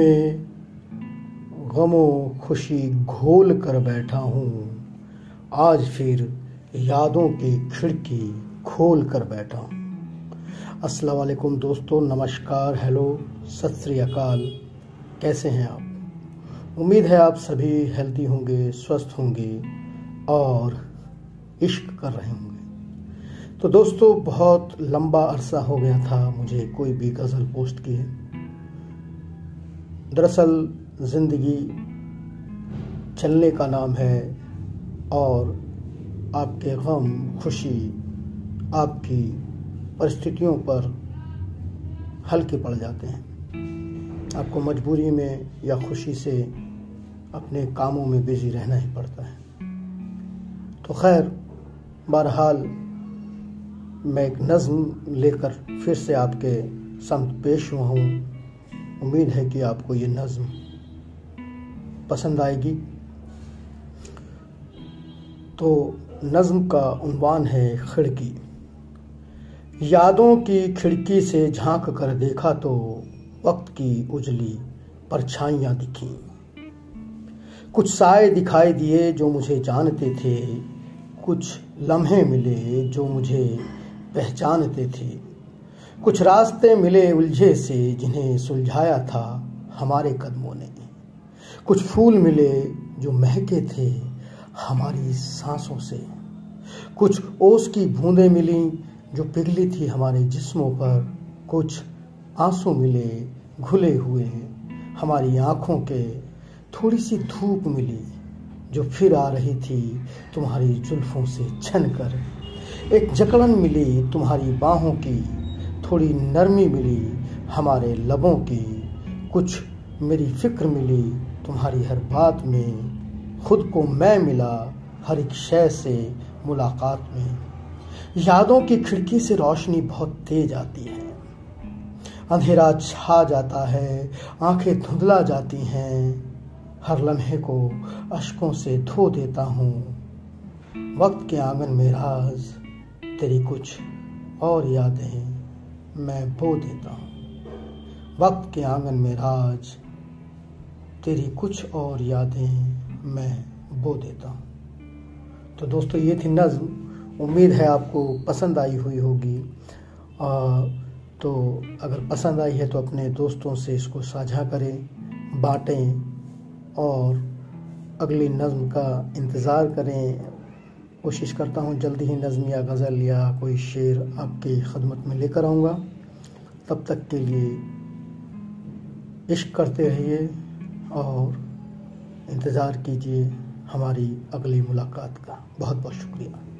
में गमो खुशी घोल कर बैठा हूँ। आज फिर यादों की खिड़की खोल कर बैठा हूँ। अस्सलाम वालेकुम दोस्तों, नमस्कार, हेलो, सत अकाल। कैसे हैं आप? उम्मीद है आप सभी हेल्दी होंगे, स्वस्थ होंगे और इश्क कर रहे होंगे। तो दोस्तों, बहुत लंबा अरसा हो गया था, मुझे कोई भी गज़ल पोस्ट किए। दरअसल ज़िंदगी चलने का नाम है और आपके गम, खुशी, आपकी परिस्थितियों पर हल्के पड़ जाते हैं। आपको मजबूरी में या खुशी से अपने कामों में बिज़ी रहना ही पड़ता है। तो खैर, बहरहाल मैं एक नज़म लेकर फिर से आपके समत पेश हुआ हूँ। उम्मीद है कि आपको ये नज़म पसंद आएगी। तो नज़म का उनवान है खिड़की। यादों की खिड़की से झाँक कर देखा तो वक्त की उजली परछाइयाँ दिखी। कुछ साए दिखाई दिए जो मुझे जानते थे, कुछ लम्हे मिले जो मुझे पहचानते थे। कुछ रास्ते मिले उलझे से जिन्हें सुलझाया था हमारे कदमों ने। कुछ फूल मिले जो महके थे हमारी सांसों से। कुछ ओस की बूंदें मिली जो पिघली थी हमारे जिस्मों पर। कुछ आँसू मिले घुले हुए हमारी आँखों के। थोड़ी सी धूप मिली जो फिर आ रही थी तुम्हारी जुल्फों से छन कर एक जकड़न मिली तुम्हारी बाहों की थोड़ी नरमी मिली, हमारे लबों की कुछ मेरी फ़िक्र मिली। तुम्हारी हर बात में खुद को मैं मिला, हर एक शय से मुलाकात में। यादों की खिड़की से रोशनी बहुत तेज आती है। अंधेरा छा जाता है, आँखें धुंधला जाती हैं। हर लम्हे को अशकों से धो देता हूँ। वक्त के आँगन में राज, तेरी कुछ और यादें मैं बो देता हूँ। वक्त के आँगन में राज, तेरी कुछ और यादें मैं बो देता हूँ। तो दोस्तों, ये थी नज़म। उम्मीद है आपको पसंद आई हुई होगी। तो अगर पसंद आई है तो अपने दोस्तों से इसको साझा करें, बांटें और अगली नज़म का इंतज़ार करें। कोशिश करता हूँ जल्दी ही नज़म या गज़ल या कोई शेर आपकी खदमत में लेकर आऊँगा। तब तक के लिए इश्क करते रहिए और इंतज़ार कीजिए हमारी अगली मुलाकात का। बहुत बहुत शुक्रिया।